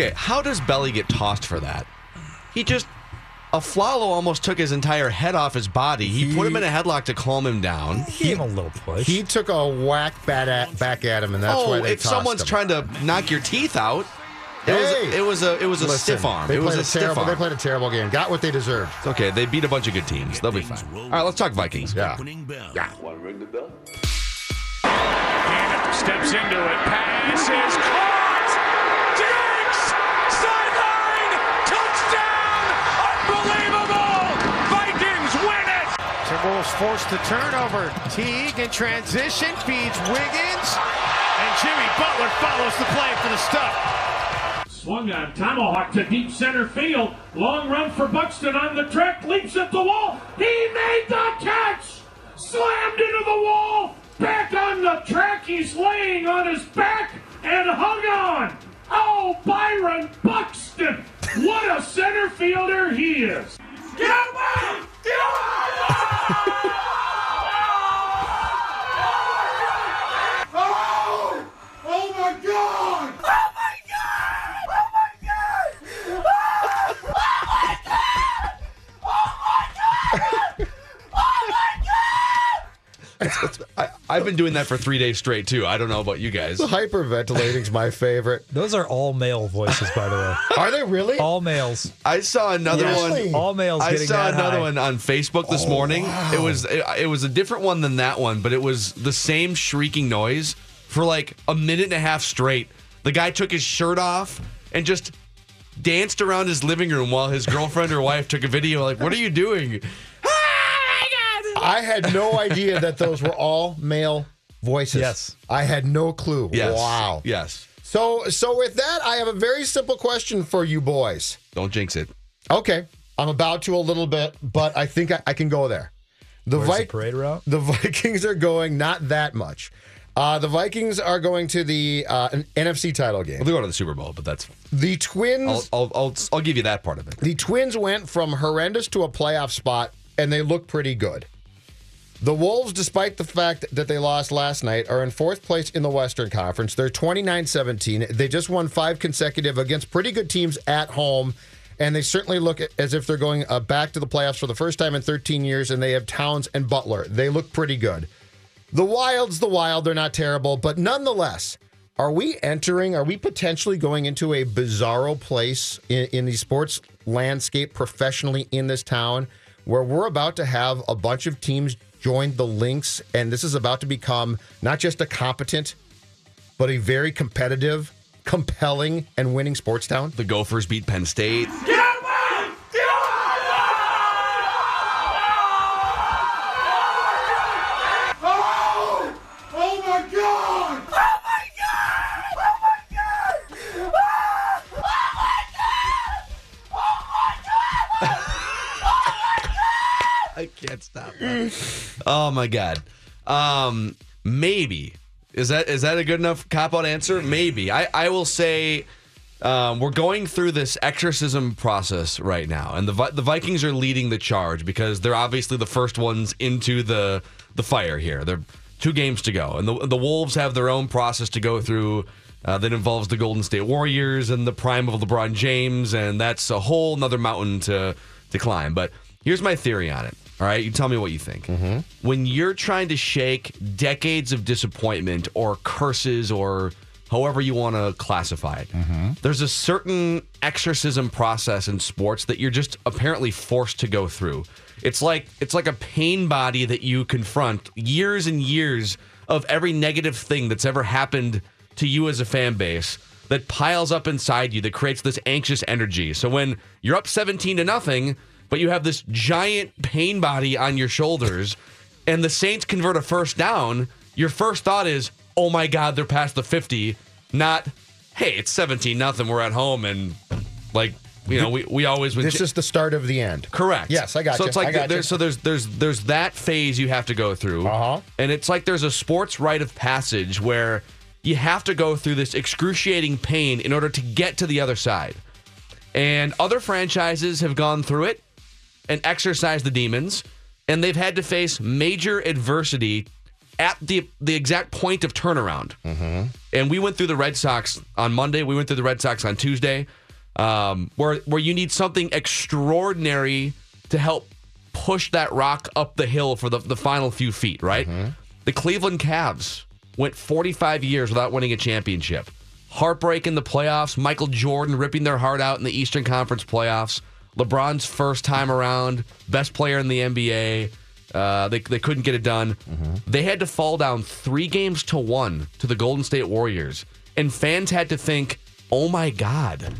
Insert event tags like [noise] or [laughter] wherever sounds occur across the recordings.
Okay, how does Belly get tossed for that? He just a Flalo almost took his entire head off his body. He, put him in a headlock to calm him down. Give him a little push. He took a whack back at, back at him, and that's oh, why they if someone's him. trying to knock your teeth out, it Hey! was it was a it was a Listen, stiff arm. They It was played a a stiff terrible. arm. They played a terrible game. Got what they deserved. It's okay. They beat a bunch of good teams. They'll be fine. All right, let's talk Vikings. Yeah. Yeah. ring the bell? Steps into it. Pass is caught. Forced the turnover. Teague in transition feeds Wiggins. And Jimmy Butler follows the play for the stop. Swung on Tomahawk to deep center field. Long run for Buxton on the track. Leaps at the wall. He made the catch! Slammed into the wall. Back on the track. He's laying on his back and hung on. Oh, Byron Buxton. What a center fielder he is. Get man! Get Oh! Oh my God! Oh my God! Oh my God! Oh my God! Oh my God! Oh my God! I, I've been doing that for three days straight too. I don't know about you guys. The hyperventilating's my favorite. Those are all male voices, by the way. [laughs] Are they really? All males. I saw another Really? one. All males I getting saw that another high. one on Facebook this oh, morning. It was it, it was a different one than that one, but it was the same shrieking noise for like a minute and a half straight. The guy took his shirt off and just danced around his living room while his girlfriend or wife took a video. Like, what are you doing? I had no [laughs] idea that those were all male voices. Yes. I had no clue. Yes. Wow. Yes. So, so with that, I have a very simple question for you boys. Don't jinx it. Okay, I'm about to a little bit, but I think I, I can go there. The, Where's the parade route? the [laughs] Vikings are going not that much. Uh, the Vikings are going to the uh, an NFC title game. Well, they're going to the Super Bowl, but that's. The Twins. I'll, I'll, I'll, I'll give you that part of it. The Twins went from horrendous to a playoff spot, and they look pretty good. The Wolves, despite the fact that they lost last night, are in fourth place in the Western Conference. They're 29 17. They just won five consecutive against pretty good teams at home, and they certainly look as if they're going uh, back to the playoffs for the first time in 13 years, and they have Towns and Butler. They look pretty good. The Wild's the Wild. They're not terrible, but nonetheless, are we entering, are we potentially going into a bizarro place in, in the sports landscape professionally in this town where we're about to have a bunch of teams join the Lynx and this is about to become not just a competent, but a very competitive, compelling, and winning sports town? The Gophers beat Penn State. Get stop. oh my god. Um, maybe is that is that a good enough cop out answer? Maybe. I I will say. Um, we're going through this exorcism process right now, and the Vi- the Vikings are leading the charge because they're obviously the first ones into the the fire here. They're two games to go, and the the Wolves have their own process to go through uh, that involves the Golden State Warriors and the prime of LeBron James, and that's a whole nother mountain to to climb. But here's my theory on it. All right, you tell me what you think. Mm-hmm. When you're trying to shake decades of disappointment or curses or however you want to classify it. Mm-hmm. There's a certain exorcism process in sports that you're just apparently forced to go through. It's like it's like a pain body that you confront years and years of every negative thing that's ever happened to you as a fan base that piles up inside you that creates this anxious energy. So when you're up 17 to nothing, but you have this giant pain body on your shoulders and the Saints convert a first down, your first thought is, "Oh my god, they're past the 50." Not, "Hey, it's 17 nothing, we're at home and like, you know, we, we always win." This is the start of the end. Correct. Yes, I got So you. it's like there's, so there's there's there's that phase you have to go through, Uh-huh. and it's like there's a sports rite of passage where you have to go through this excruciating pain in order to get to the other side. And other franchises have gone through it and exercised the demons, and they've had to face major adversity at the the exact point of turnaround. And we went through the Red Sox on Monday. We went through the Red Sox on Tuesday, um, where where you need something extraordinary to help push that rock up the hill for the, the final few feet. Right? The Cleveland Cavs went 45 years without winning a championship. Heartbreak in the playoffs. Michael Jordan ripping their heart out in the Eastern Conference playoffs. LeBron's first time around, best player in the NBA. Uh, they, they couldn't get it done. They had to fall down three games to one to the Golden State Warriors. And fans had to think, oh my God,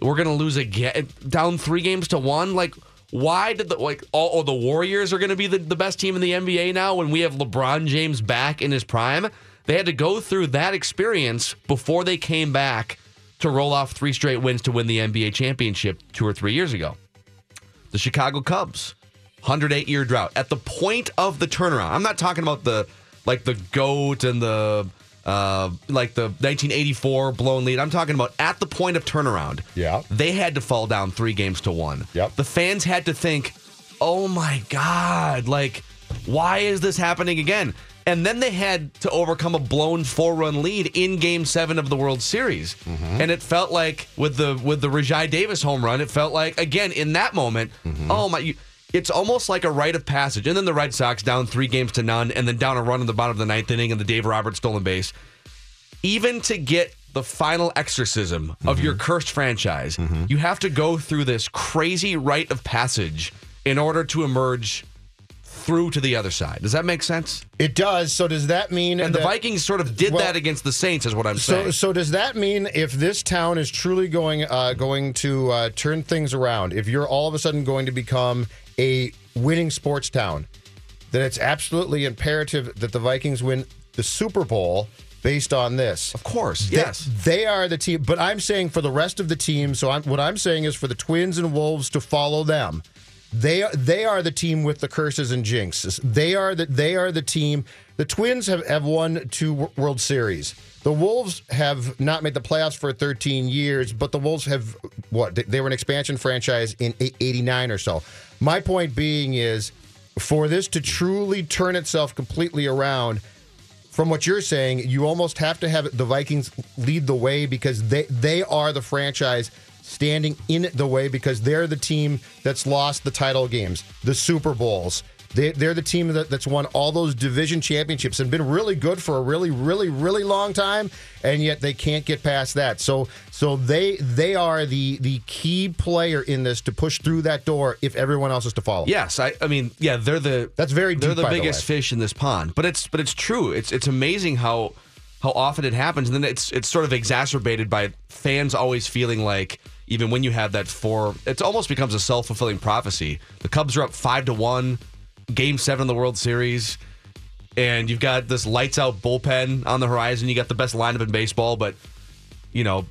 we're going to lose again, down three games to one? Like, why did the, like, all, oh, the Warriors are going to be the, the best team in the NBA now when we have LeBron James back in his prime? They had to go through that experience before they came back to roll off three straight wins to win the NBA championship two or three years ago. The Chicago Cubs, 108 year drought. At the point of the turnaround, I'm not talking about the like the goat and the uh, like the 1984 blown lead. I'm talking about at the point of turnaround. Yeah. They had to fall down three games to one. Yep. The fans had to think, oh my God, like, why is this happening again? And then they had to overcome a blown four run lead in game seven of the World Series. Mm-hmm. And it felt like with the with the Rajai Davis home run, it felt like again in that moment, mm-hmm. oh my you, it's almost like a rite of passage. And then the Red Sox down three games to none, and then down a run in the bottom of the ninth inning and the Dave Roberts stolen base. Even to get the final exorcism of mm-hmm. your cursed franchise, you have to go through this crazy rite of passage in order to emerge through to the other side. Does that make sense? It does. So does that mean And the Vikings sort of did Well- that against the Saints, is what I'm So, saying. so does that mean if this town is truly going uh, going to uh, turn things around, if you're all of a sudden going to become a winning sports town, then it's absolutely imperative that the Vikings win the Super Bowl based on this. of course, They- yes. They, are the team, but I'm saying for the rest of the team. So I'm, what I'm saying is for the Twins and Wolves to follow them. They are they are the team with the curses and jinxes. They are the they are the team. The Twins have, have won two World Series. The Wolves have not made the playoffs for 13 years, but the Wolves have what? They- were an expansion franchise in 89 or so. My point being is for this to truly turn itself completely around, from what you're saying, you almost have to have the Vikings lead the way because they they are the franchise standing in the way because they're the team that's lost the title games, the Super Bowls. They, they're the team that, that's won all those division championships and been really good for a really, really, really long time, and yet they can't get past that. So, so they they are the the key player in this to push through that door if everyone else is to follow. Yes, I, I mean, yeah, they're the That's very they're the the biggest way. fish in this pond. But it's but it's true. It's it's amazing how how often it happens, and then it's it's sort of exacerbated by fans always feeling like even when you have that four, it almost becomes a self fulfilling prophecy. The Cubs are up five to one, Game Seven of the World Series. And you've got this lights out bullpen on the horizon. You got the best lineup in baseball, but you know,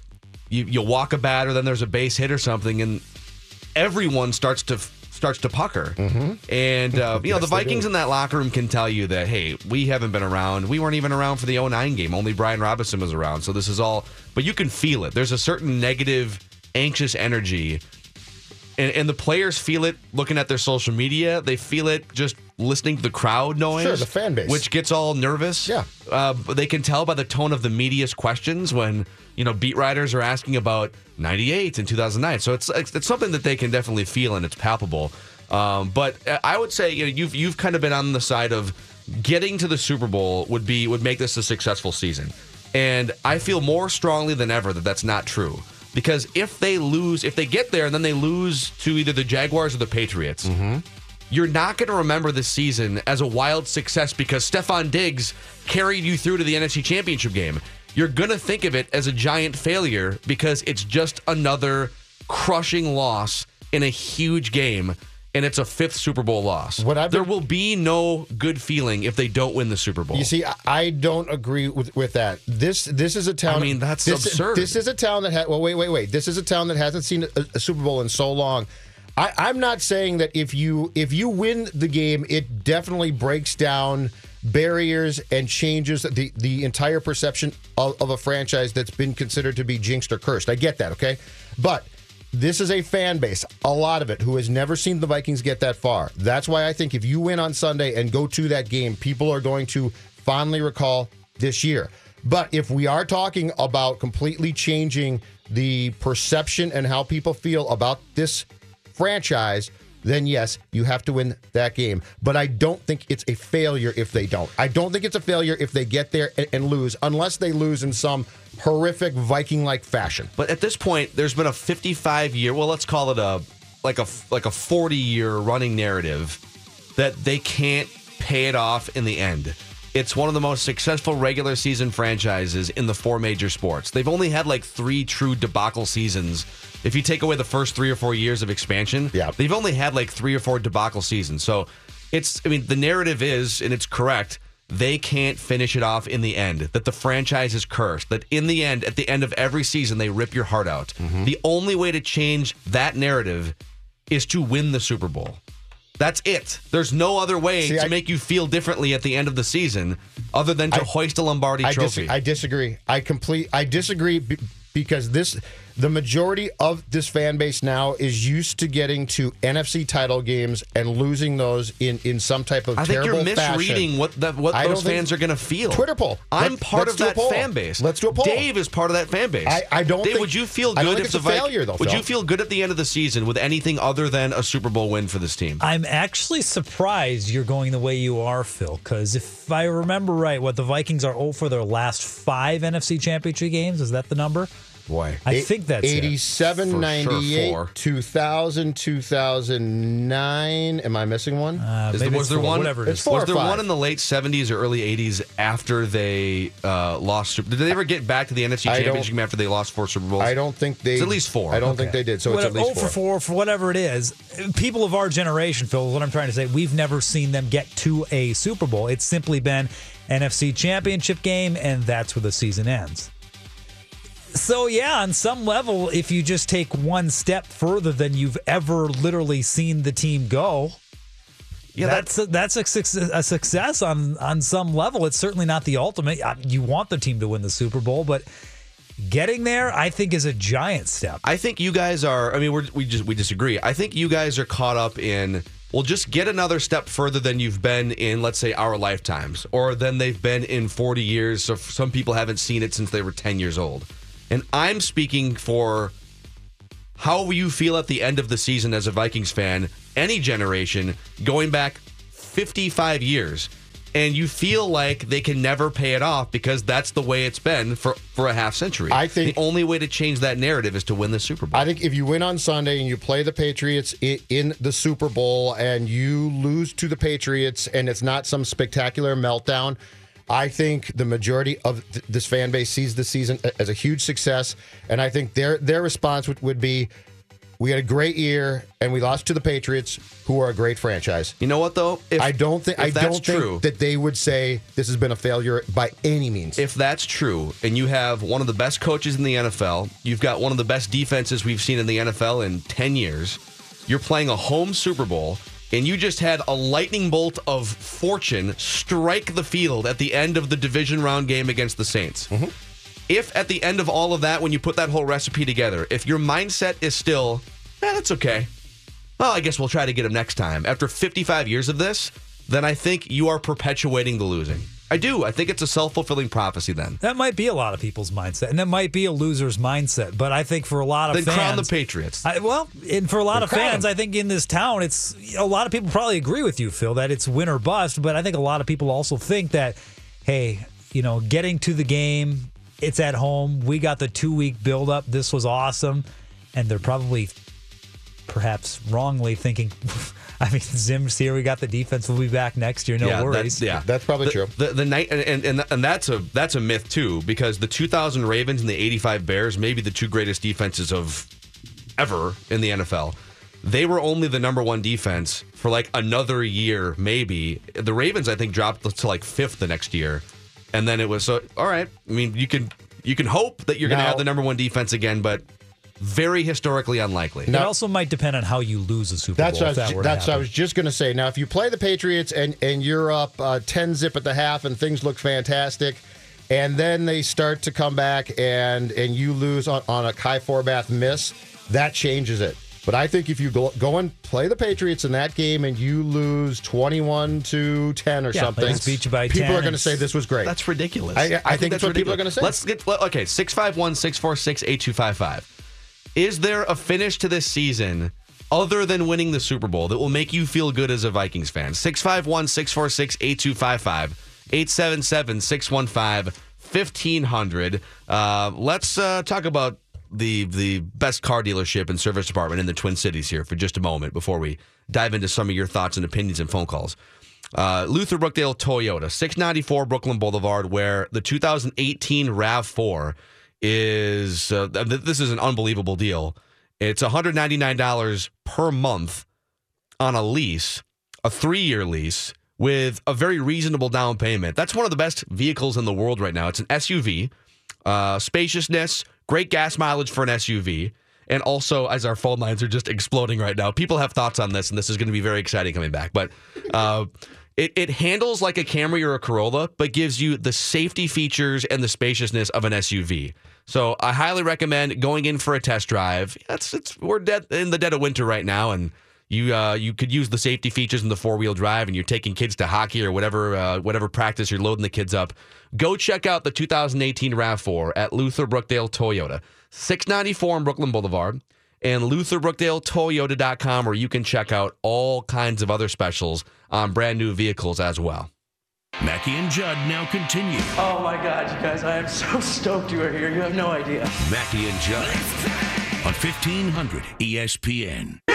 you, you walk a batter, then there's a base hit or something, and everyone starts to starts to pucker. And uh, you know, the Vikings in that locker room can tell you that hey, we haven't been around. We weren't even around for the 09 game. Only Brian Robison was around. So this is all. But you can feel it. There's a certain negative, anxious energy. And, and the players feel it looking at their social media. They feel it just listening to the crowd noise. Sure, the fan base. Which gets all nervous. Yeah. Uh, but they can tell by the tone of the media's questions when you know beat writers are asking about '98 and 2009. So it's it's, it's something that they can definitely feel and it's palpable. Um, but I would say you know, you've you've kind of been on the side of getting to the Super Bowl would be would make this a successful season. And I feel more strongly than ever that that's not true. Because if they lose, if they get there and then they lose to either the Jaguars or the Patriots, mm-hmm. you're not going to remember this season as a wild success because Stefon Diggs carried you through to the NFC Championship game. You're going to think of it as a giant failure because it's just another crushing loss in a huge game and it's a fifth Super Bowl loss. I've there been- will be no good feeling if they don't win the Super Bowl. You see, I- I don't agree with, with that. This this is a town. I mean, that's this, absurd. This is a town that had. Well, wait, wait, wait. This is a town that hasn't seen a, a Super Bowl in so long. I, I'm not saying that if you if you win the game, it definitely breaks down barriers and changes the the entire perception of, of a franchise that's been considered to be jinxed or cursed. I get that, okay, but. This is a fan base, a lot of it, who has never seen the Vikings get that far. That's why I think if you win on Sunday and go to that game, people are going to fondly recall this year. But if we are talking about completely changing the perception and how people feel about this franchise, then yes, you have to win that game. But I don't think it's a failure if they don't. I don't think it's a failure if they get there and, and lose, unless they lose in some horrific Viking like fashion. But at this point, there's been a 55 year, well, let's call it a like a like a 40 year running narrative that they can't pay it off in the end. It's one of the most successful regular season franchises in the four major sports. They've only had like three true debacle seasons. If you take away the first three or four years of expansion, Yeah. they've only had like three or four debacle seasons. So it's, I mean, the narrative is, and it's correct, they can't finish it off in the end. That the franchise is cursed. That in the end, at the end of every season, they rip your heart out. Mm-hmm. The only way to change that narrative is to win the Super Bowl. That's it. There's no other way See, to I- make you feel differently at the end of the season other than to I- hoist a Lombardi I, dis- trophy. I disagree. I complete. I disagree be- because this the majority of this fan base now is used to getting to NFC title games and losing those in in some type of I think terrible you're fashion. misreading what that what I those fans are going to feel. Twitter poll. I'm Let's- part of that fan base. Let's do a poll. Dave is part of that fan base. I- I don't Dave, think- would you feel good if the it's a Vik- failure, though, Would Phil. you feel good at the end of the season with anything other than a Super Bowl win for this team? I'm actually surprised you're going the way you are, Phil, because if I remember right, what the Vikings are 0 for their last five NFC championship games. Is that the number? Boy, I think that's it. 87, For sure 98, four. 2000, 2009. Am I missing one? Uh, Is maybe there- it's was there four, one? Whatever it It's four was or there five. one in the late 70s or early 80s after they uh, lost? Did they ever get back to the NFC Championship game after they lost four Super Bowls? I don't think they. It's at least four. I don't think they did. So Whatever, it's at least 0 four. for 4 for whatever it is. People of our generation, Phil, is what I'm trying to say. We've never seen them get to a Super Bowl. It's simply been NFC championship game, and that's where the season ends. So, yeah, on some level, if you just take one step further than you've ever literally seen the team go, Yeah, that's a, that's a, success, a success on on some level. It's certainly not the ultimate. Uh, You want the team to win the Super Bowl, but getting there, I think, is a giant step. I think you guys are. I mean, we're, we just we disagree. I think you guys are caught up in. Well, just get another step further than you've been in, let's say, our lifetimes, or than they've been in 40 years. So some people haven't seen it since they were 10 years old. And I'm speaking for how you feel at the end of the season as a Vikings fan, any generation, going back 55 years, and you feel like they can never pay it off because that's the way it's been for, for a half century. I think- the only way to change that narrative is to win the Super Bowl. I think if you win on Sunday and you play the Patriots in the Super Bowl and you lose to the Patriots and it's not some spectacular meltdown, I think the majority of th- this fan base sees the season as a huge success, and I think their their response would, would be, "We had a great year and we lost to the Patriots, who are a great franchise." You know what though? If, I don't think I don't true, think that they would say this has been a failure by any means. if that's true, and you have one of the best coaches in the NFL, you've got one of the best defenses we've seen in the NFL in 10 years, you're playing a home Super Bowl, and you just had a lightning bolt of fortune strike the field at the end of the division round game against the Saints. Mm-hmm. If at the end of all of that, when you put that whole recipe together, if your mindset is still, eh, that's okay. Well, I guess we'll try to get him next time. After 55 years of this, then I think you are perpetuating the losing. I do. I think it's a self fulfilling prophecy then. That might be a lot of people's mindset, and that might be a loser's mindset. But I think for a lot of Then fans, crown the Patriots. I, well, and for a lot of fans, them. I think in this town, it's a lot of people probably agree with you, Phil, that it's win or bust. But I think a lot of people also think that, hey, you know, getting to the game, It's at home. We got the two week build up. This was awesome. And they're probably, perhaps wrongly thinking, [laughs] [laughs] I mean, Zim's here. We got the defense. We'll be back next year. No yeah, worries. That's, yeah, That's probably the, true. The, the night and, and and and that's a that's a myth too because the 2000 Ravens and the 85 Bears may be the two greatest defenses of ever in the NFL. They were only the number one defense for like another year, maybe. The Ravens, I think, dropped to like fifth the next year, and then it was so. All right, I mean, you can you can hope that you're going to have the number one defense again, but very historically unlikely. it also might depend on how you lose a Super That's Bowl. what, I if was, that were to that's what I was just going to say. Now, if you play the Patriots and, and you're up uh, 10 zip at the half and things look fantastic, and then they start to come back and and you lose on, on a Kai Forbath miss, that changes it. But I think if you go, go and play the Patriots in that game and you lose 21 to 10 or Yeah, something, beat you by people 10 are going to say this was great. That's ridiculous. I- I think that's what people are gonna say. Let's get okay. 651 646 8255. Is there a finish to this season other than winning the Super Bowl that will make you feel good as a Vikings fan? 651 646 8255 877 615 1500. Uh, Let's uh, talk about the the best car dealership and service department in the Twin Cities here for just a moment before we dive into some of your thoughts and opinions and phone calls. Uh, Luther Brookdale Toyota, 694 Brooklyn Boulevard, where the 2018 RAV4 is. Uh, th- this is an unbelievable deal. It's $199 per month on a lease, a three year lease with a very reasonable down payment. That's one of the best vehicles in the world right now. It's an SUV, uh, spaciousness, great gas mileage for an SUV. And also, as our phone lines are just [laughs] exploding right now, people have thoughts on this, and this is going to be very exciting coming back. But uh, it, it handles like a Camry or a Corolla, but gives you the safety features and the spaciousness of an SUV. So I highly recommend going in for a test drive. That's it's we're dead in the dead of winter right now, and you uh, you could use the safety features in the four wheel drive, and you're taking kids to hockey or whatever uh, whatever practice you're loading the kids up. Go check out the 2018 Rav4 at Luther Brookdale Toyota, 694 on Brooklyn Boulevard, and LutherBrookdaleToyota.com, where you can check out all kinds of other specials on brand new vehicles as well. Mackey and Judd now continue. Oh my God, you guys, I am so [laughs] stoked you are here. You have no idea. Mackey and Judd on E 1500 ESPN.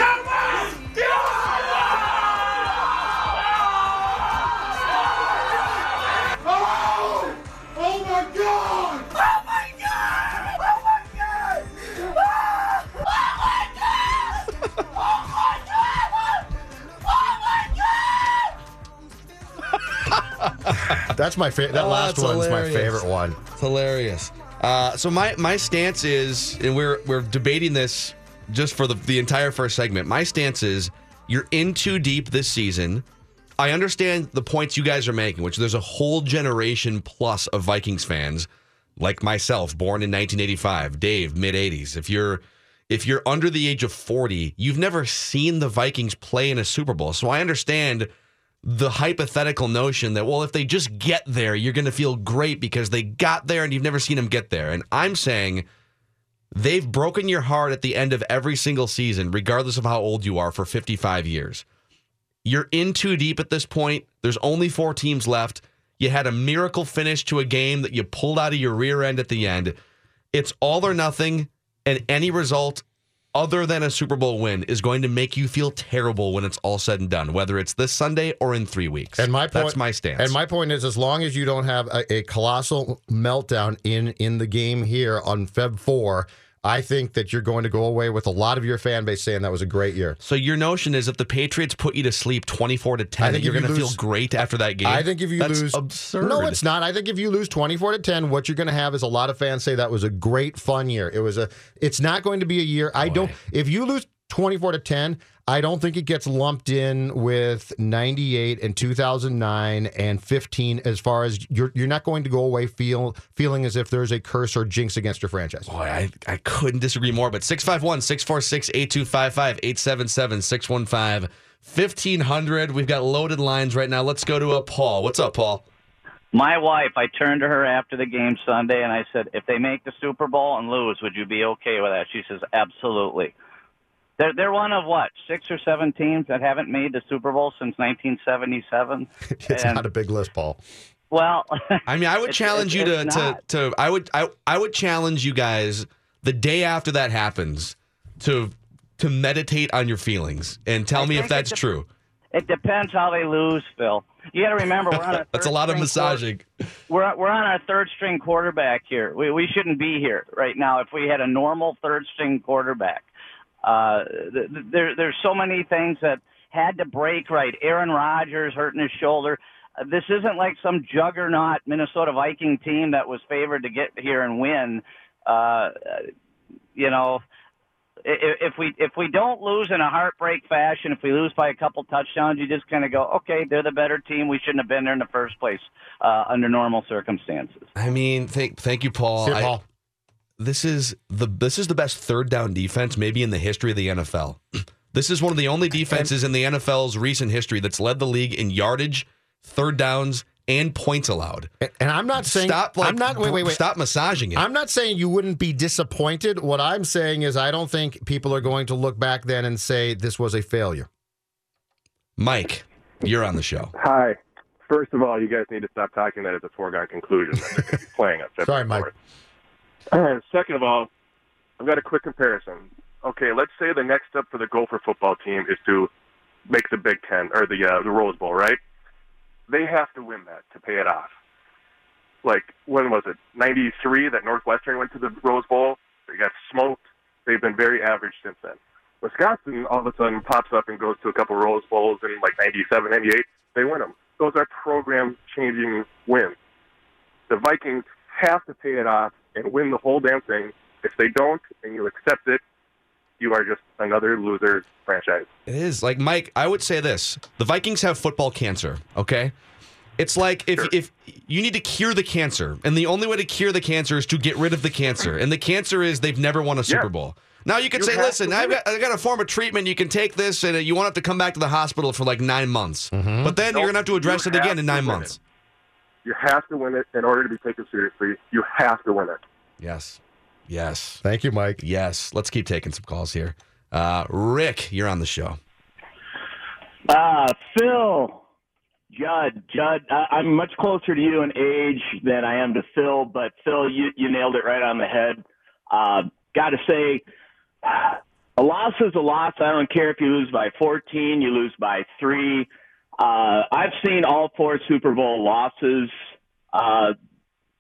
That's my favorite. That Oh, last one's my favorite one. It's hilarious. Uh, so my my stance is, and we're we're debating this just for the the entire first segment. My stance is, you're in too deep this season. I understand the points you guys are making, which there's a whole generation plus of Vikings fans, like myself, born in 1985, Dave, mid 80s. If you're if you're under the age of 40, you've never seen the Vikings play in a Super Bowl. So I understand the hypothetical notion that well if they just get there you're going to feel great because they got there and you've never seen them get there. And i'm saying they've broken your heart at the end of every single season regardless of how old you are for 55 years. You're in too deep at this point. There's only four teams left. You had a miracle finish to a game that you pulled out of your rear end at the end. It's all or nothing and any result other than a Super Bowl win is going to make you feel terrible when it's all said and done, whether it's this Sunday or in three weeks. And my point, that's my stance. And my point is, as long as you don't have a, a colossal meltdown in in the game here on Feb four, I think that you're going to go away with a lot of your fan base saying that was a great year. so your notion is if the Patriots put you to sleep twenty four to ten, that think you're you going to feel great after that game. I think if you That's lose absurd. No, it's not. I think if you lose 24 to 10, what you're going to have is a lot of fans say that was a great fun year. It was a it's not going to be a year. I don't if you lose 24 to 10, I don't think it gets lumped in with 98 and 2009 and 15 as far as you're you're not going to go away feel feeling as if there's a curse or jinx against your franchise. Boy, I, I couldn't disagree more. But 651 646 8255 877 615 1500. We've got loaded lines right now. Let's go to a Paul. What's up, Paul? My wife, I turned to her after the game Sunday and I said, if they make the Super Bowl and lose, would you be okay with that? She says, absolutely. They're, they're one of what, six or seven teams that haven't made the Super Bowl since 1977? [laughs] It's And- not a big list, Paul. Well, I mean, I would [laughs] It's- challenge you to, to to I would I I would challenge you guys the day after that happens to to meditate on your feelings and tell I me if that's dep- true. it depends how they lose, Phil. You got to remember we're on a [laughs] That's a lot of string massaging. we're we're on our third string quarterback here. We we shouldn't be here right now if we had a normal third string quarterback. Uh, th- th- there there's so many things that had to break right. Aaron Rodgers hurting his shoulder. Uh, this isn't like some juggernaut Minnesota Viking team that was favored to get here and win. Uh, you know, i- i- if we if we don't lose in a heartbreak fashion, if we lose by a couple touchdowns, you just kind of go, okay, they're the better team. We shouldn't have been there in the first place uh, under normal circumstances. I mean, thank thank you, Paul. See you, I- Paul. This is the this is the best third down defense maybe in the history of the NFL. [clears throat] This is one of the only defenses in the NFL's recent history that's led the league in yardage, third downs, and points allowed. And- And I'm not saying Stop! Like, I'm not. Wait, wait, wait. Stop massaging it. I'm not saying you wouldn't be disappointed. What I'm saying is I don't think people are going to look back then and say this was a failure. Mike, you're on the show. Hi. First of all, you guys need to stop talking that it's a foregone conclusion that they're going to be playing us. Sorry, Mike. [clears throat] Second of all, I've got a quick comparison. Okay, let's say the next step for the Gopher football team is to make the Big Ten or the uh, the Rose Bowl, right? They have to win that to pay it off. Like when was it? '93 that Northwestern went to the Rose Bowl. They got smoked. They've been very average since then. Wisconsin all of a sudden pops up and goes to a couple Rose Bowls in like '97, '98. They win them. Those are program-changing wins. The Vikings have to pay it off and win the whole damn thing. If they don't, and you accept it, you are just another loser franchise. It is like Mike. I would say this: the Vikings have football cancer. Okay, it's like if if you need to cure the cancer, and the only way to cure the cancer is to get rid of the cancer, and the cancer is they've never won a Super Yeah. Bowl. Now you could You say, listen, I've got, I've got a form of treatment. You can take this, and you won't have to come back to the hospital for like nine months. Mm-hmm. But then you're gonna have to address You it again in nine win months. You have to win it in order to be taken seriously. You have to win it. Yes, yes. Thank you, Mike. Yes. Let's keep taking some calls here. Uh, Rick, you're on the show. Uh, Phil, Judd, Judd, I, I'm much closer to you in age than I am to Phil, but Phil, you, you nailed it right on the head. Uh, Got to say, a loss is a loss. I don't care if you lose by 14, you lose by three. Uh, I've seen all four Super Bowl losses. Uh,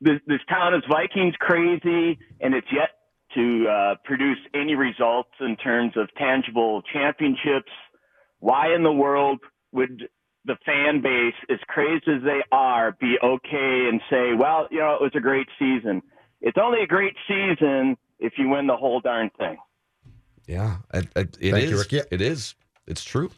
this, this town is Vikings crazy, and it's yet to uh, produce any results in terms of tangible championships. Why in the world would the fan base, as crazy as they are, be okay and say, well, you know, it was a great season? It's only a great season if you win the whole darn thing. Yeah, it, it, it Thank you, is. Rick. Yeah. It is. It's true.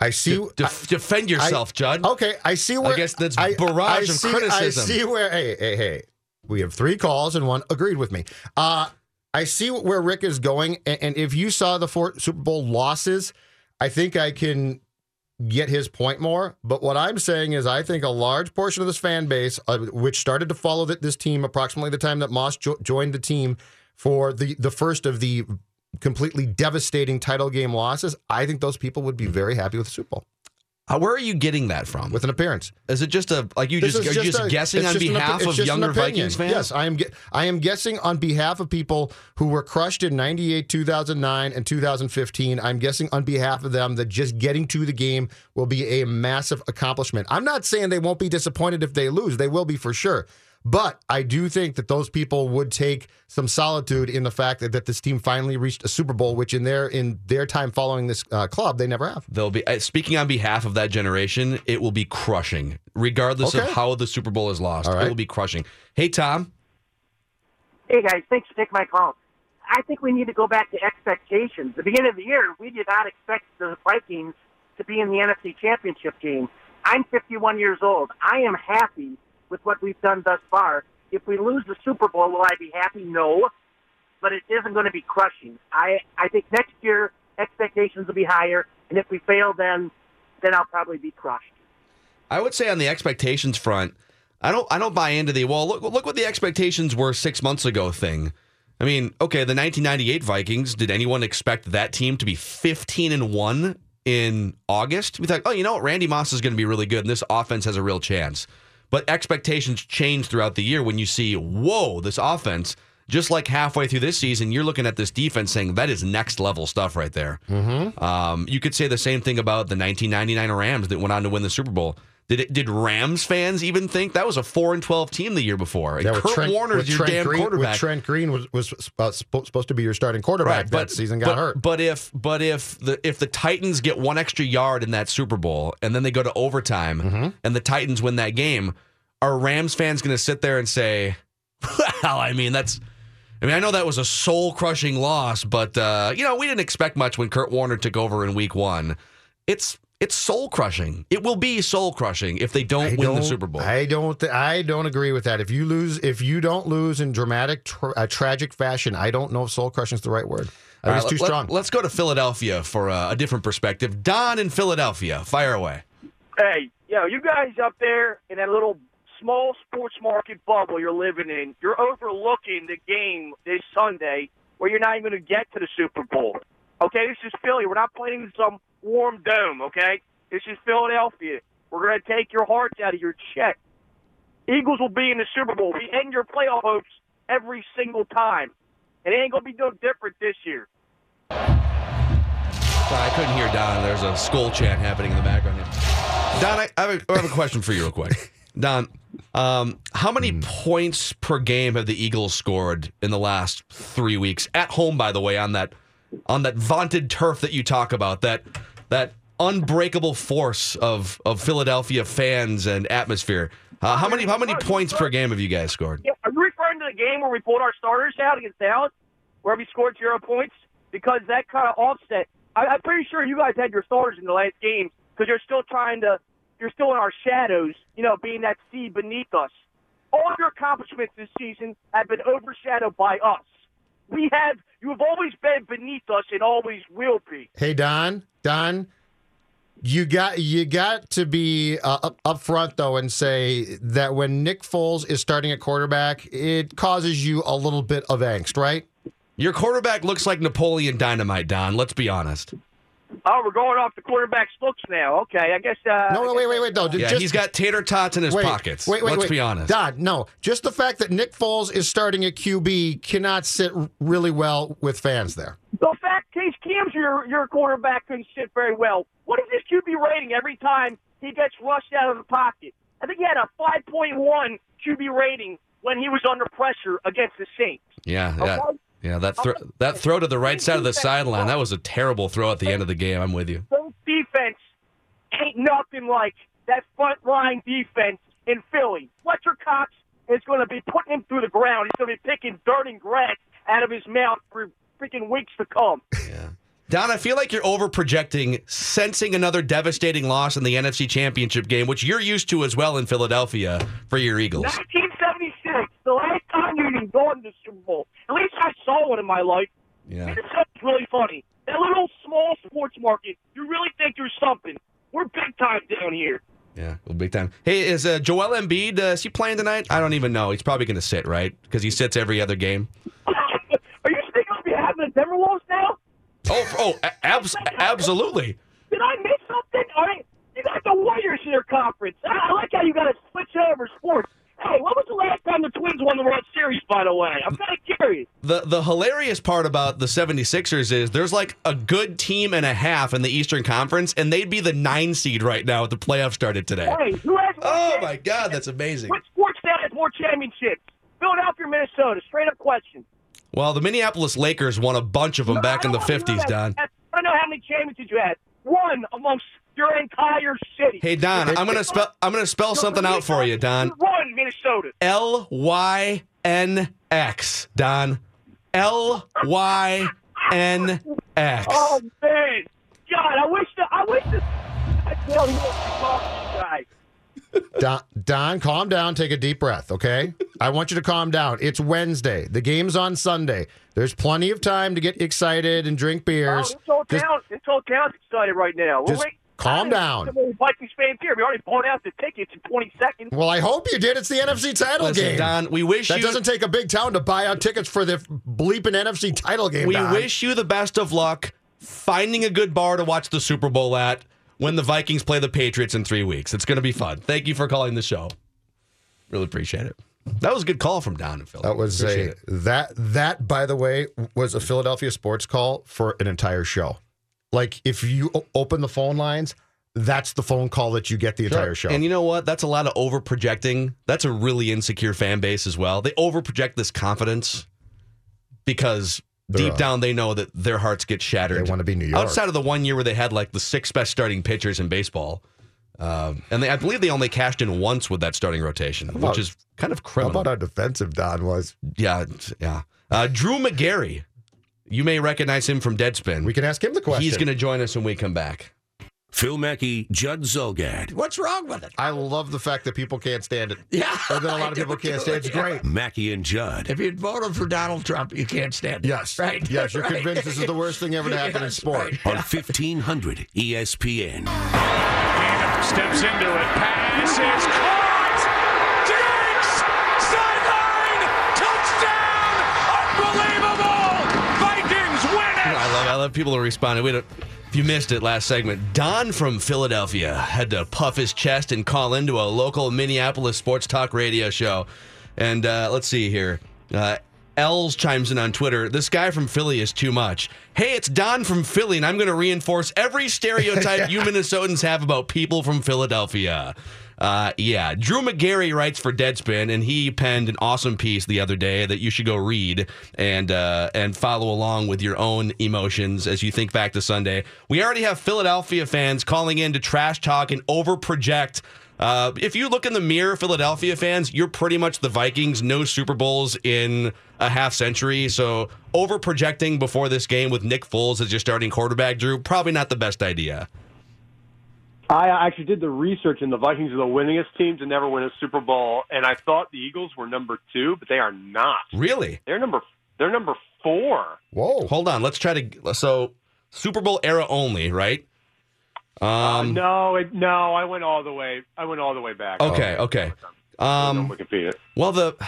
I see. De- def- defend yourself, Judd. Okay, I see where. I guess that's I- barrage I of see- criticism. I see where. Hey, hey, hey. We have three calls and one agreed with me. Uh, I see where Rick is going, and, and if you saw the four Super Bowl losses, I think I can get his point more. But what I'm saying is, I think a large portion of this fan base, uh, which started to follow th- this team approximately the time that Moss jo- joined the team for the the first of the completely devastating title game losses, I think those people would be very happy with the Super Bowl Uh, where are you getting that from? with an appearance. Is it just a like you This just are you just a- guessing on just opi- behalf of younger. Vikings fans? Yes, I am. ge- I am guessing on behalf of people who were crushed in '98, 2009, and 2015. I'm guessing on behalf of them that just getting to the game will be a massive accomplishment. I'm not saying they won't be disappointed if they lose. They will be for sure. But I do think that those people would take some solitude in the fact that, that this team finally reached a Super Bowl, which in their in their time following this uh, club they never have. They'll be uh, speaking on behalf of that generation. It will be crushing, regardless Okay. of how the Super Bowl is lost. All It will be crushing. Hey, Tom. Hey guys, thanks for taking my call. I think we need to go back to expectations. The beginning of the year, we did not expect the Vikings to be in the NFC Championship game. I'm 51 years old. I am happy with what we've done thus far. If we lose the Super Bowl, will I be happy? No, but it isn't going to be crushing. I I think next year expectations will be higher, and if we fail, then then I'll probably be crushed. I would say on the expectations front, I don't I don't buy into the well look look what the expectations were six months ago thing. I mean, okay, the 1998 Vikings. Did anyone expect that team to be 15 and one in August? We thought, oh, you know what, Randy Moss is going to be really good, and this offense has a real chance. But expectations change throughout the year when you see, whoa, this offense. Just like halfway through this season, you're looking at this defense saying that is next level stuff right there. Mm-hmm. Um, you could say the same thing about the 1999 Rams that went on to win the Super Bowl. Did it, did Rams fans even think that was a four and 12 team the year before? And Yeah, Kurt Trent- Warner's your Trent damn Green, quarterback. With Trent Green was was supposed to be your starting quarterback that season, got but, hurt. But if but if the if the Titans get one extra yard in that Super Bowl and then they go to overtime Mm-hmm. and the Titans win that game, are Rams fans going to sit there and say, [laughs] "Well, I mean that's." I mean, I know that was a soul crushing loss, but uh, you know we didn't expect much when Kurt Warner took over in Week One. It's it's soul crushing. It will be soul crushing if they don't I win the don't- Super Bowl. I don't. th- I don't agree with that. If you lose, if you don't lose in dramatic, tra- uh, tragic fashion, I don't know if soul crushing is the right word. I All think it's too let- strong. Let's go to Philadelphia for uh, a different perspective. Don in Philadelphia, fire away. Hey, yo, you guys up there in that little small sports market bubble you're living in, you're overlooking the game this Sunday where you're not even going to get to the Super Bowl. Okay, this is Philly. We're not playing in some warm dome, okay? This is Philadelphia. We're going to take your hearts out of your chest. Eagles will be in the Super Bowl. We end your playoff hopes every single time. It ain't going to be no different this year. Sorry, I couldn't hear Don. There's a skull chant happening in the background here. Don, I, I, have, a, I have a question for you, real quick. [laughs] Don, um, how many Hmm. points per game have the Eagles scored in the last three weeks at home? By the way, on that on that vaunted turf that you talk about, that that unbreakable force of of Philadelphia fans and atmosphere. Uh, how many how many points per game have you guys scored? Yeah, are you referring to the game where we pulled our starters out against Dallas, where we scored zero points? Because that kind of offset. I, I'm pretty sure you guys had your starters in the last game because you're still trying to, you're still in our shadows, you know, being that sea beneath us. All your accomplishments this season have been overshadowed by us. We have, you have always been beneath us and always will be. Hey Don, Don, you got you got to be uh, up, up front though and say that when Nick Foles is starting at quarterback, it causes you a little bit of angst, right? Your quarterback looks like Napoleon Dynamite, Don. Let's be honest. Oh, we're going off the quarterback's looks now. Okay, I guess. Uh, No, no, wait, wait, wait, no. Yeah, just, he's got tater tots in his wait, pockets. Wait, wait, Let's wait. be honest. Don, no. Just the fact that Nick Foles is starting at QB cannot sit really well with fans there. The fact Case Keenum's your your quarterback couldn't sit very well. What is his QB rating every time he gets rushed out of the pocket? I think he had a 5.1 QB rating when he was under pressure against the Saints. Yeah, yeah, Okay. Yeah. That throw, that throw to the right side of the sideline. That was a terrible throw at the end of the game. I'm with you. Those defense ain't nothing like that front line defense in Philly. Fletcher Cox is going to be putting him through the ground. He's going to be picking dirt and grass out of his mouth for freaking weeks to come. Yeah. Don, I feel like you're over projecting, sensing another devastating loss in the NFC Championship game, which you're used to as well in Philadelphia for your Eagles. 1976, the you even gone to the Super Bowl. At least I saw one in my life. Yeah. Minnesota's really funny. That little small sports market, you really think you're something. We're big time down here. Yeah, well, big time. Hey, is uh, Joel Embiid? Uh, is he playing tonight? I don't even know. He's probably going to sit, right? Because he sits every other game. [laughs] Are you going to be having a Timberwolves now? Oh, oh, abs- absolutely. Did I miss something? All right, you got the Warriors in your conference. I I like how you got to switch over sports. Hey, when was the last time the Twins won the World Series, by the way? I'm kind of curious. The the hilarious part about the 76ers is there's like a good team and a half in the Eastern Conference, and they'd be the nine seed right now if the playoffs started today. Hey, who has Oh my God, that's amazing. Which sports town has more championships? Philadelphia, Minnesota. Straight up question. Well, the Minneapolis Lakers won a bunch of them back in the 50s, Don. I don't know how many championships you had. One amongst your entire city. Hey Don, I'm gonna spell I'm gonna spell something out for you, Don. One, Minnesota. L Y N X. Don. L Y N X. Oh man, God, I wish that I wish that I tell you what you guys. Don, Don, calm down. Take a deep breath, okay? I want you to calm down. It's Wednesday. The game's on Sunday. There's plenty of time to get excited and drink Oh, beers. this whole Just- town, this whole town's excited right now. We're Just wait- calm down. the Vikings fans here. We already bought out the tickets in 20 seconds. Well, I hope you did. It's the NFC title Listen, game. Don, we wish you that you- doesn't take a big town to buy out tickets for the bleeping NFC title game. We Don. wish you the best of luck finding a good bar to watch the Super Bowl at when the Vikings play the Patriots in three weeks. It's going to be fun. Thank you for calling the show. Really appreciate it. That was a good call from Don in Philly. That was Appreciate a it. that that by the way was a Philadelphia sports call for an entire show. Like if you open the phone lines, that's the phone call that you get the entire show. And you know what? That's a lot of over projecting. That's a really insecure fan base as well. They over project this confidence because They're, deep down they know that their hearts get shattered. They wanna be New York. Outside of the one year where they had like the six best starting pitchers in baseball. Um, and they, I believe they only cashed in once with that starting rotation, about- which is kind of criminal. How about how defensive Don was? yeah, yeah. Uh, Drew Magary. You may recognize him from Deadspin. We can ask him the question. He's going to join us when we come back. Phil Mackey, Judd Zulgad. What's wrong with it? I love the fact that people can't stand it. Yeah. And then a lot [laughs] I of people can't stand it. It's yeah. great. Mackey and Judd. If you'd voted for Donald Trump, you can't stand it. Yes. Right. Yes, you're [laughs] Right. convinced this is the worst thing ever to happen in sport. right. On 1500 ESPN. Steps into it. Pass is love I love people who responded. We don't, if you missed it last segment, Don from Philadelphia had to puff his chest and call into a local Minneapolis sports talk radio show. And uh, let's see here. Uh, Els chimes in on Twitter. This guy from Philly is too much. Hey, it's Don from Philly, and I'm going to reinforce every stereotype [laughs] you Minnesotans have about people from Philadelphia. Uh, yeah, Drew Magary writes for Deadspin, and he penned an awesome piece the other day that you should go read and uh, and follow along with your own emotions as you think back to Sunday. We already have Philadelphia fans calling in to trash talk and over project. Uh, if you look in the mirror, Philadelphia fans, you're pretty much the Vikings. No Super Bowls in a half century, so over projecting before this game with Nick Foles as your starting quarterback, Drew, probably not the best idea. I actually did the research, and the Vikings are the winningest team to never win a Super Bowl. And I thought the Eagles were number two, but they are not. Really? They're number. They're number four. Whoa. Hold on. Let's try to. So, Super Bowl era only, right? Um. uh, no, it, no, I went all the way. I went all the way back. Okay. Okay. Um. Wikipedia. Well, the. [sighs]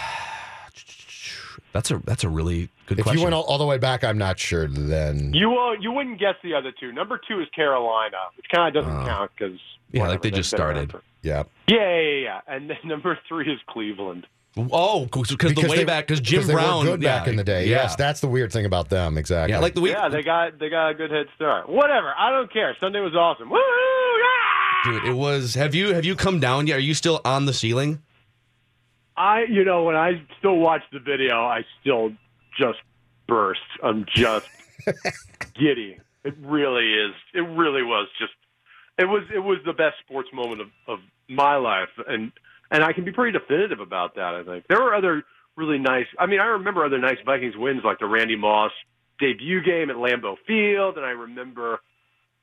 That's a that's a really good If question. you went all, all the way back, I'm not sure then. You uh, you wouldn't guess the other two. Number two is Carolina, which kind of doesn't count because yeah, like they just started. Yeah. Yeah, yeah, yeah, yeah. And then [laughs] number three is Cleveland. Oh, because the way they- back because Jim Brown good back yeah, in the day. Yeah. Yes, that's the weird thing about them. Exactly. Yeah, like the way. Yeah, they got they got a good head start. Whatever, I don't care. Sunday was awesome. Woo! Dude, it was. Have you have you come down yet? Are you still on the ceiling? I, you know, when I still watch the video, I still just burst. I'm just [laughs] giddy. It really is. It really was just. It was. It was the best sports moment of, of my life, and and I can be pretty definitive about that. I think there were other really nice. I mean, I remember other nice Vikings wins, like the Randy Moss debut game at Lambeau Field, and I remember.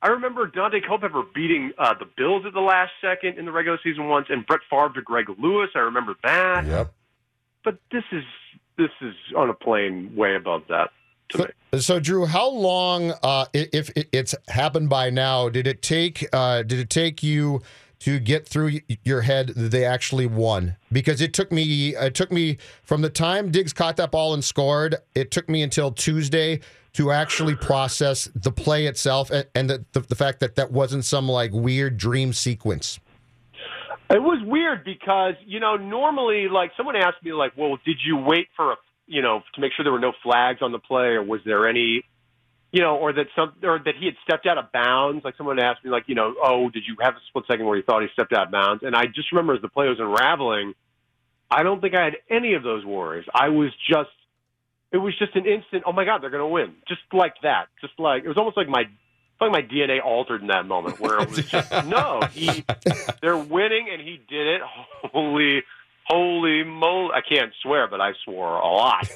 I remember Daunte Culpepper beating uh, the Bills at the last second in the regular season once, and Brett Favre to Greg Lewis. I remember that. Yep. But this is this is on a plane way above that to me. So, Drew, how long, uh, if it's happened by now, did it take? Uh, did it take you to get through your head that they actually won? Because it took me. It took me from the time Diggs caught that ball and scored. It took me until Tuesday to actually process the play itself and, and the, the the fact that that wasn't some like weird dream sequence. It was weird because you know normally like someone asked me like, well, did you wait for a you know to make sure there were no flags on the play or was there any you know or that some or that he had stepped out of bounds? Like someone asked me like you know oh did you have a split second where you thought he stepped out of bounds? And I just remember as the play was unraveling, I don't think I had any of those worries. I was just it was just an instant. Oh my God, they're going to win, just like that. Just like it was almost like my like my DNA altered in that moment, where it was [laughs] just no, he they're winning and he did it. Holy, holy moly! I can't swear, but I swore a lot.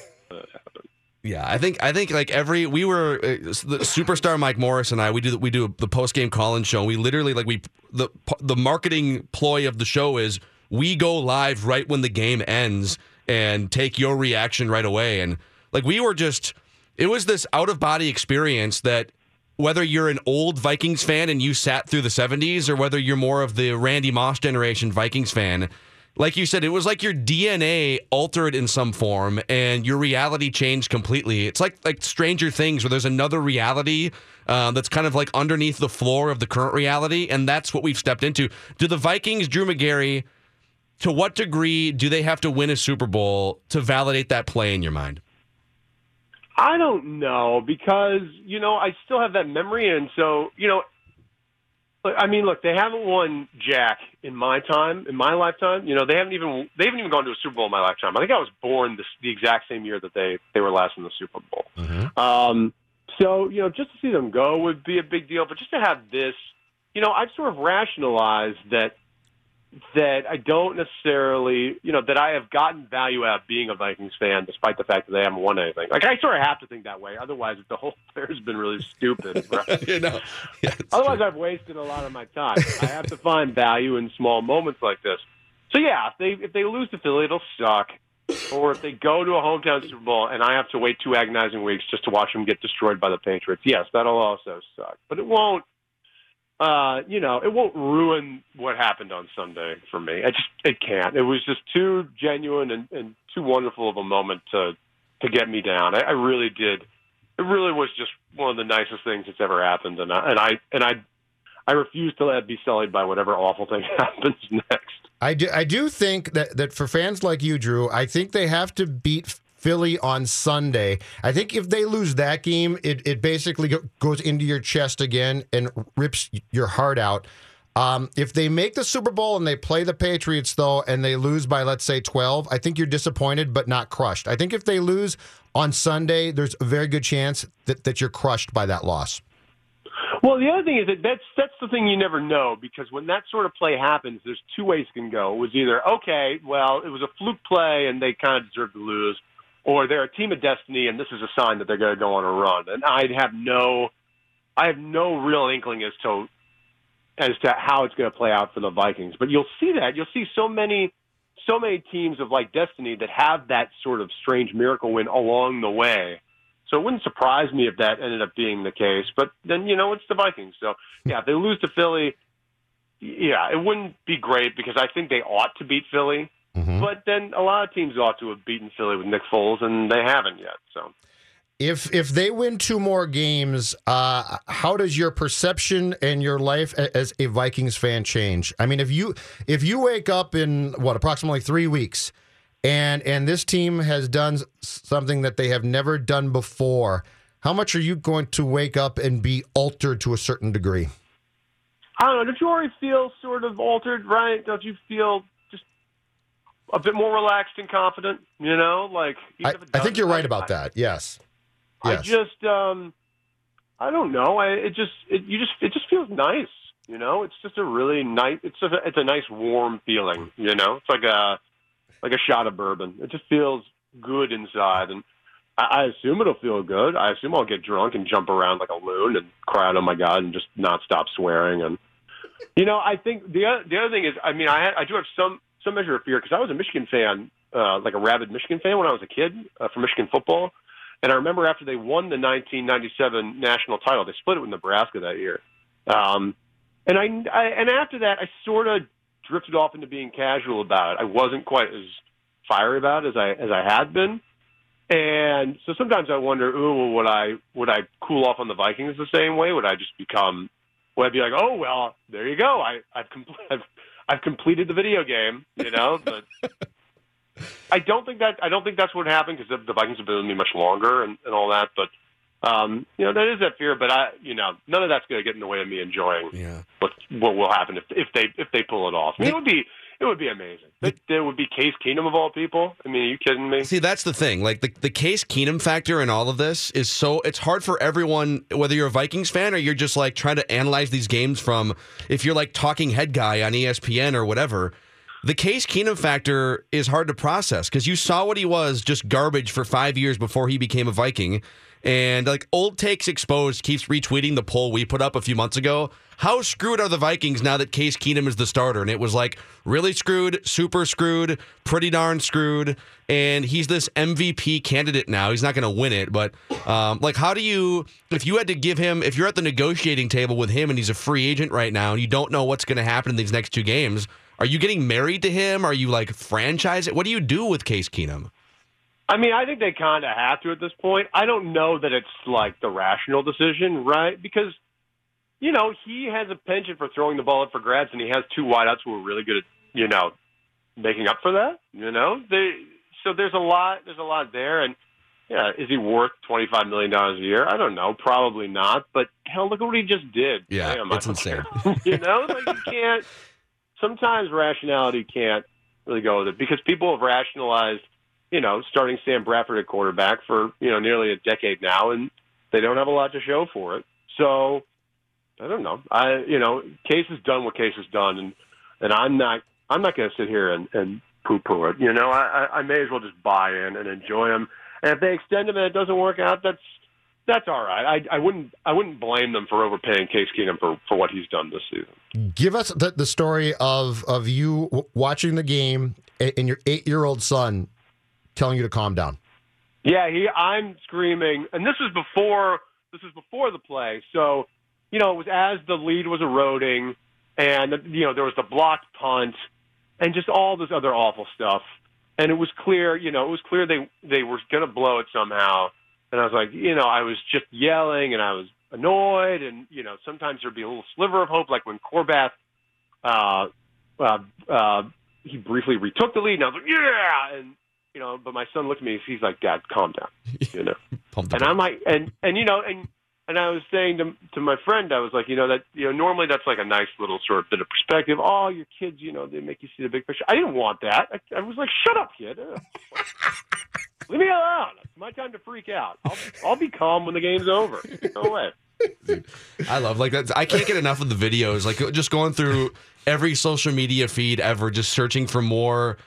Yeah, I think I think like every we were uh, the superstar Mike Morris and I we do we do the post game call in show. We literally like we the the marketing ploy of the show is we go live right when the game ends and take your reaction right away. And like we were just it was this out of body experience that whether you're an old Vikings fan and you sat through the 70s or whether you're more of the Randy Moss generation Vikings fan, like you said, it was like your DNA altered in some form and your reality changed completely. It's like like Stranger Things, where there's another reality uh, that's kind of like underneath the floor of the current reality, and that's what we've stepped into. Do the Vikings, Drew Magary? to what degree do they have to win a Super Bowl to validate that play in your mind? I don't know because you know I still have that memory, and so you know, I mean, look, they haven't won Jack in my time, in my lifetime. You know, they haven't even they haven't even gone to a Super Bowl in my lifetime. I think I was born this, the exact same year that they they were last in the Super Bowl. Um, so you know, just to see them go would be a big deal, but just to have this, you know, I've sort of rationalized that that I don't necessarily, you know, that I have gotten value out of being a Vikings fan, despite the fact that they haven't won anything. Like I sort of have to think that way, otherwise the whole [laughs] affair has been really stupid. [laughs] Right? you know, otherwise I've wasted a lot of my time. I have to find value in small moments like this. So yeah, if they if they lose to Philly, it'll suck. Or if they go to a hometown Super Bowl and I have to wait two agonizing weeks just to watch them get destroyed by the Patriots, yes, that'll also suck. But it won't uh, you know, it won't ruin what happened on Sunday for me. I just it can't. It was just too genuine and, and too wonderful of a moment to to get me down. I, I really did. It really was just one of the nicest things that's ever happened, and I and I and I I refuse to let it be sullied by whatever awful thing [laughs] happens next. I do, I do think that, that for fans like you, Drew, I think they have to beat Philly on Sunday. I think if they lose that game, it, it basically goes into your chest again and rips your heart out. Um, if they make the Super Bowl and they play the Patriots, though, and they lose by, let's say, 12, I think you're disappointed but not crushed. I think if they lose on Sunday, there's a very good chance that, that you're crushed by that loss. Well, the other thing is that that's that's the thing you never know because when that sort of play happens, there's two ways it can go. It was either okay, well, it was a fluke play and they kind of deserve to lose, or they're a team of destiny and this is a sign that they're going to go on a run. And I have no, I have no real inkling as to as to how it's going to play out for the Vikings. But you'll see that you'll see so many, so many teams of like destiny that have that sort of strange miracle win along the way. So it wouldn't surprise me if that ended up being the case. But then you know it's the Vikings. So yeah, if they lose to Philly, yeah, it wouldn't be great because I think they ought to beat Philly. But then a lot of teams ought to have beaten Philly with Nick Foles, and they haven't yet. So If if they win two more games, uh, how does your perception and your life as a Vikings fan change? I mean, if you if you wake up in what approximately three weeks, and and this team has done something that they have never done before, how much are you going to wake up and be altered to a certain degree? I don't know. Don't you already feel sort of altered, right? Don't you feel a bit more relaxed and confident? You know, like I, I think you're right about that. Yes. I just, um, I don't know. I it just, it, you just, it just feels nice. You know, it's just a really nice. It's just a, it's a nice warm feeling. You know, it's like a like a shot of bourbon. It just feels good inside, and I, I assume it'll feel good. I assume I'll get drunk and jump around like a loon and cry out, "Oh my god!" and just not stop swearing. And you know, I think the other, the other thing is, I mean, I I do have some some measure of fear because I was a Michigan fan, uh, like a rabid Michigan fan when I was a kid uh, for Michigan football. And I remember after they won the 1997 national title, they split it with Nebraska that year. Um, and I, I and after that, I sort of drifted off into being casual about it. I wasn't quite as fiery about it as I as I had been. And so sometimes I wonder, ooh, well, would I would I cool off on the Vikings the same way? Would I just become? Would I be like, oh well, there you go. I I've compl- [laughs] I've, I've completed the video game, you know. But [laughs] I don't think that I don't think that's what happened because the, the Vikings have been with me much longer and, and all that. But um, you know, that is that fear. But I, you know, none of that's going to get in the way of me enjoying yeah. what what will happen if if they if they pull it off. I mean, it would be it would be amazing. It, there would be Case Keenum of all people. I mean, are you kidding me? See, that's the thing. Like the, the Case Keenum factor in all of this is so it's hard for everyone, whether you're a Vikings fan or you're just like trying to analyze these games from if you're like talking head guy on ESPN or whatever. The Case Keenum factor is hard to process because you saw what he was just garbage for five years before he became a Viking. And like old takes exposed keeps retweeting the poll we put up a few months ago. How screwed are the Vikings now that Case Keenum is the starter? And it was like really screwed, super screwed, pretty darn screwed. And he's this MVP candidate now. He's not going to win it, but um, like, how do you, if you had to give him, if you're at the negotiating table with him and he's a free agent right now, and you don't know what's going to happen in these next two games, are you getting married to him? Are you like franchise it? What do you do with Case Keenum? I mean, I think they kind of have to at this point. I don't know that it's like the rational decision, right? Because you know he has a penchant for throwing the ball up for grabs, and he has two wideouts who are really good at you know making up for that. You know, they so there's a lot there's a lot there, and yeah, is he worth twenty five million dollars a year? I don't know, probably not. But hell, look at what he just did. Yeah, Damn, it's insane. [laughs] you know, like you can't. Sometimes rationality can't really go with it because people have rationalized, you know, starting Sam Bradford at quarterback for you know nearly a decade now, and they don't have a lot to show for it. So I don't know. I you know, Case has done what Case has done, and and I'm not I'm not going to sit here and and poo poo it. You know, I I may as well just buy in and enjoy him. And if they extend him and it doesn't work out, that's that's all right. I I wouldn't I wouldn't blame them for overpaying Case Keenum for for what he's done this season. Give us the, the story of of you w- watching the game a- and your eight year old son telling you to calm down. Yeah, he. I'm screaming, and this was before. This was before the play, so you know it was as the lead was eroding, and you know there was the blocked punt, and just all this other awful stuff. And it was clear, you know, it was clear they they were going to blow it somehow. And I was like, you know, I was just yelling, and I was annoyed, and you know, sometimes there'd be a little sliver of hope, like when Forbath, uh, uh, uh, he briefly retook the lead, and I was like, yeah, and you know, but my son looked at me. He's like, "Dad, calm down," you know. [laughs] and I'm like, and and you know, and and I was saying to to my friend, I was like, you know, that you know, normally that's like a nice little sort of bit of perspective. Oh, your kids, you know, they make you see the big picture. I didn't want that. I, I was like, shut up, kid. Uh, [laughs] Leave me alone. It's my time to freak out. I'll I'll be calm when the game's over. No way. I love like that. I can't get enough of the videos. Like just going through every social media feed ever, just searching for more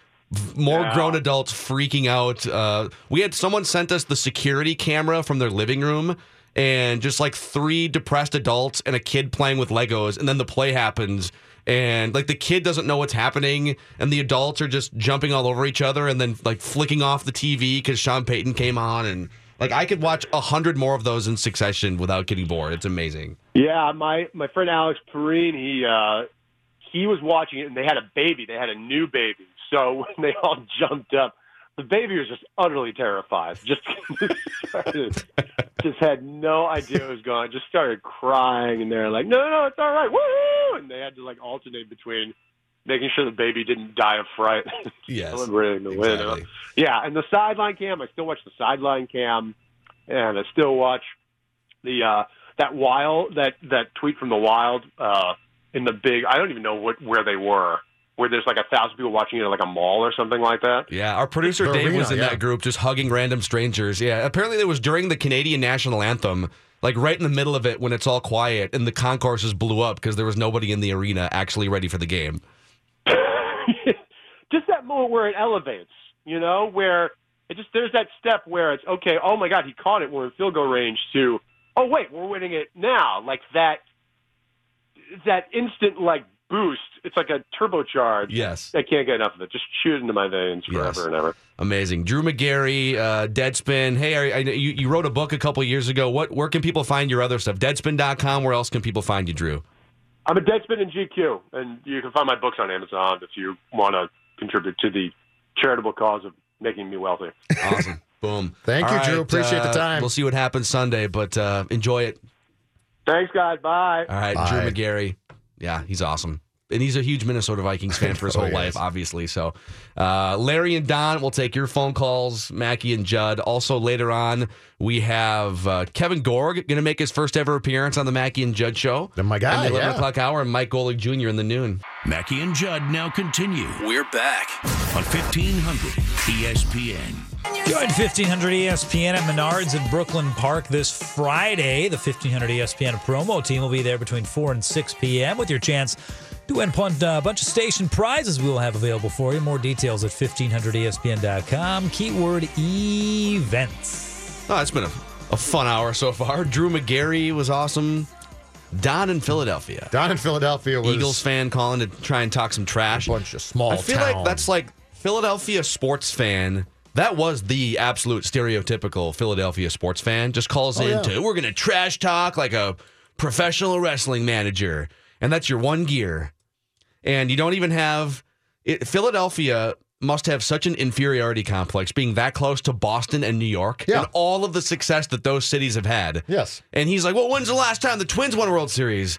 more Yeah. grown adults freaking out. Uh, we had someone sent us the security camera from their living room. And just like three depressed adults and a kid playing with Legos, and then the play happens, and like the kid doesn't know what's happening, and the adults are just jumping all over each other, and then like flicking off the TV because Sean Payton came on, and like I could watch a hundred more of those in succession without getting bored. It's amazing. Yeah, my my friend Alex Perrine, he uh, he was watching it, and they had a baby. They had a new baby. So [laughs] when they all jumped up, the baby was just utterly terrified. Just [laughs] just had no idea what was going. on. Just started crying, and they're like, "No, no, it's all right, woo!" And they had to like alternate between making sure the baby didn't die of fright. [laughs] Yes, celebrating the win. Yeah, and the sideline cam. I still watch the sideline cam, and I still watch the uh, that wild that that tweet from the wild uh, in the big. I don't even know what where they were. Where there's like a thousand people watching you at like a mall or something like that. Yeah, our producer Dave arena, was in yeah. that group just hugging random strangers. Yeah, apparently it was during the Canadian national anthem, like right in the middle of it when it's all quiet and the concourses blew up because there was nobody in the arena actually ready for the game. [laughs] just that moment where it elevates, you know, where it just there's that step where it's okay. Oh my God, he caught it. We're in field goal range. To oh wait, we're winning it now. Like that, that instant like boost. It's like a turbocharge. Yes. I can't get enough of it. Just shoot into my veins forever Yes. and ever. Amazing. Drew Magary, uh, Deadspin. Hey, I, I, you, you wrote a book a couple years ago. What? Where can people find your other stuff? Deadspin.com. Where else can people find you, Drew? I'm a Deadspin in GQ, and you can find my books on Amazon if you want to contribute to the charitable cause of making me wealthy. [laughs] Awesome. Boom. Thank you, Drew. Appreciate the uh, time. We'll see what happens Sunday, but uh, enjoy it. Thanks, guys. Bye. All right, Bye. Drew Magary. Yeah, he's awesome. And he's a huge Minnesota Vikings fan for his [laughs] Oh, whole life, obviously. So, uh, Larry and Don will take your phone calls. Mackey and Judd. Also, later on, we have uh, Kevin Gorg going to make his first ever appearance on the Mackey and Judd show. And my God. in the 11 yeah. o'clock hour, and Mike Golic Jr. in the noon. Mackey and Judd now continue We're back. on 1500 ESPN. Join 1500 ESPN at Menards in Brooklyn Park this Friday. The 1500 ESPN promo team will be there between 4 and 6 p.m. with your chance to win pun- uh, a bunch of station prizes we will have available for you. More details at 1500ESPN.com. Keyword events. Oh, it's been a, a fun hour so far. Drew Magary was awesome. Don in Philadelphia. Don in Philadelphia was Eagles fan calling to try and talk some trash. a bunch of small I feel town. like that's like Philadelphia sports fan. That was the absolute stereotypical Philadelphia sports fan. Just calls Oh, in yeah. to we're gonna trash talk like a professional wrestling manager, and that's your one gear. And you don't even have it, Philadelphia must have such an inferiority complex being that close to Boston and New York Yeah. and all of the success that those cities have had. Yes. And he's like, "Well, when's the last time the Twins won a World Series?"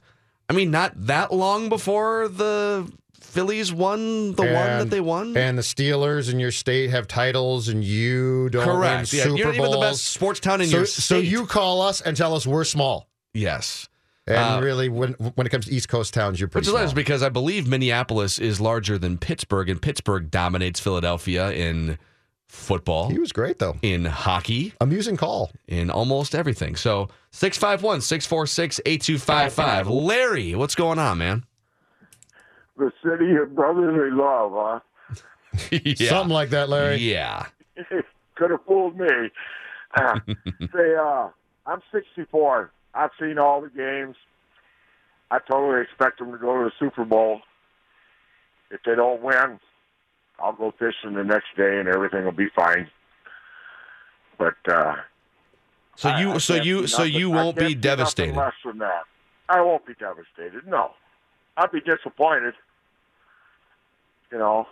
I mean, not that long before the Phillies won the one that they won? And the Steelers in your state have titles, and you don't Correct. win Yeah, Super you're not even the best sports town in so, your So you call us and tell us we're small. Yes. And Uh, really, when when it comes to East Coast towns, you're Which pretty is small. hilarious because I believe Minneapolis is larger than Pittsburgh, and Pittsburgh dominates Philadelphia in football. He was great, though. In hockey. Amusing call. In almost everything. So 651 646 8255. Larry, what's going on, man? The city of brotherly love, huh? [laughs] yeah. Something like that, Larry. Yeah. [laughs] Could have fooled me. Uh, [laughs] say, uh, I'm 64. I've seen all the games. I totally expect them to go to the Super Bowl. If they don't win, I'll go fishing the next day and everything will be fine. But uh, So you I so you so you won't be devastated. Less than that, I won't be devastated. No, I'd be disappointed. You know,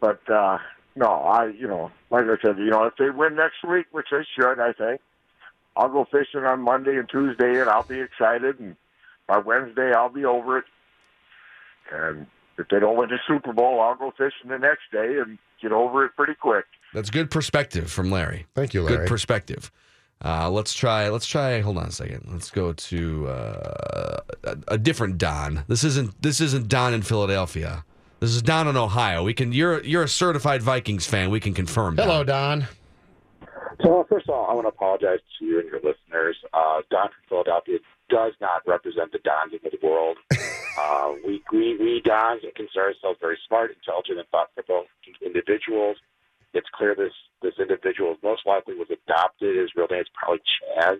but uh, no, I you know, like I said, you know, if they win next week, which they should, I think, I'll go fishing on Monday and Tuesday, and I'll be excited, and by Wednesday I'll be over it. And if they don't win the Super Bowl, I'll go fishing the next day and get over it pretty quick. That's good perspective from Larry. Thank you, Larry. Good perspective. Uh, let's try. Let's try. Hold on a second. Let's go to uh, a, a different Don. This isn't. This isn't Don in Philadelphia. This is Don in Ohio. We can. You're you're a certified Vikings fan. We can confirm. Don. Hello, Don. So first of all, I want to apologize to you and your listeners. Uh, Don from Philadelphia does not represent the Dons of the world. [laughs] uh, we, we we Dons consider ourselves very smart, intelligent, and thoughtful individuals. It's clear this this individual most likely was adopted. His real name is probably Chaz.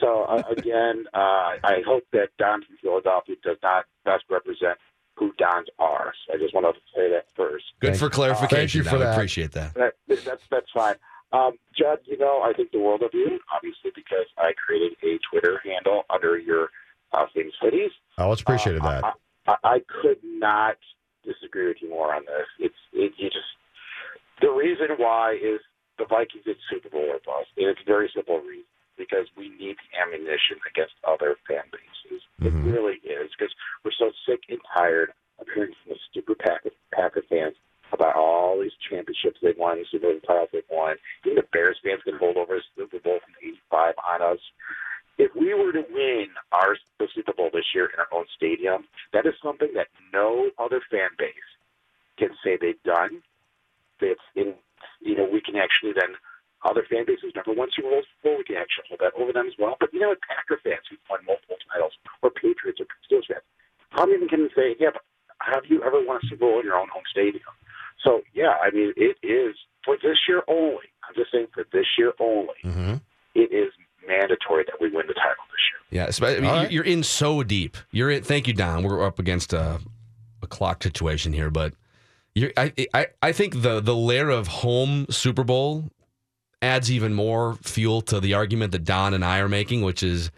So uh, [laughs] again, uh, I hope that Don from Philadelphia does not best represent who Dons are. So I just want to say that first. Good for clarification. Thank you for Don. We that. Appreciate that. That, that's that's fine. Um, Judd, you know, I think the world of you, obviously, because I created a Twitter handle under your uh, famous hoodies. Oh, it's appreciated Uh, that. I, I, I could not disagree with you more on this. It's it, you just the reason why is the Vikings did Super Bowl or bust, and it's a very simple reason because we need the ammunition against other fan bases. It really is because we're so sick and tired of hearing from the stupid Packer, Packer fans about all these championships they've won, the Super Bowl titles they've won. Even the Bears fans can hold over the Super Bowl from '85 on us. If we were to win our the Super Bowl this year in our own stadium, that is something that no other fan base can say they've done. That's in, you know, we can actually then other fan bases never won Super Bowls before. We can actually hold that over them as well. But you know, what, Packer fans who've won multiple titles, or Patriots or Steelers fans, how many can say, yeah, but have you ever won a Super Bowl in your own home stadium? So yeah, I mean, it is for this year only. I'm just saying for this year only. Mm-hmm. It is mandatory that we win the title this year. Yeah, so, I mean, you- right. you're in so deep. You're in. Thank you, Don. We're up against a, a clock situation here, but you're, I, I I think the the layer of home Super Bowl adds even more fuel to the argument that Don and I are making, which is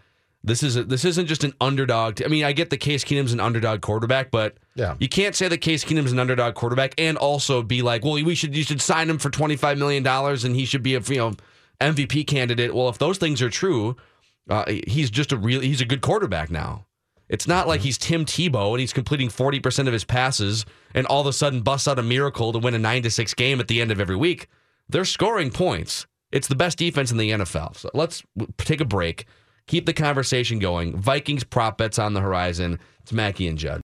this is a, this isn't just an underdog. I mean, I get the Case Keenum's an underdog quarterback, but Yeah. you can't say that Case Keenum's an underdog quarterback and also be like, well, we should you should sign him for twenty five million dollars and he should be a you know MVP candidate. Well, if those things are true, uh, he's just a real he's a good quarterback now. It's not like he's Tim Tebow and he's completing forty percent of his passes and all of a sudden busts out a miracle to win a nine to six game at the end of every week. They're scoring points. It's the best defense in the NFL. So let's take a break. Keep the conversation going. Vikings prop bets on the horizon. It's Mackey and Judd.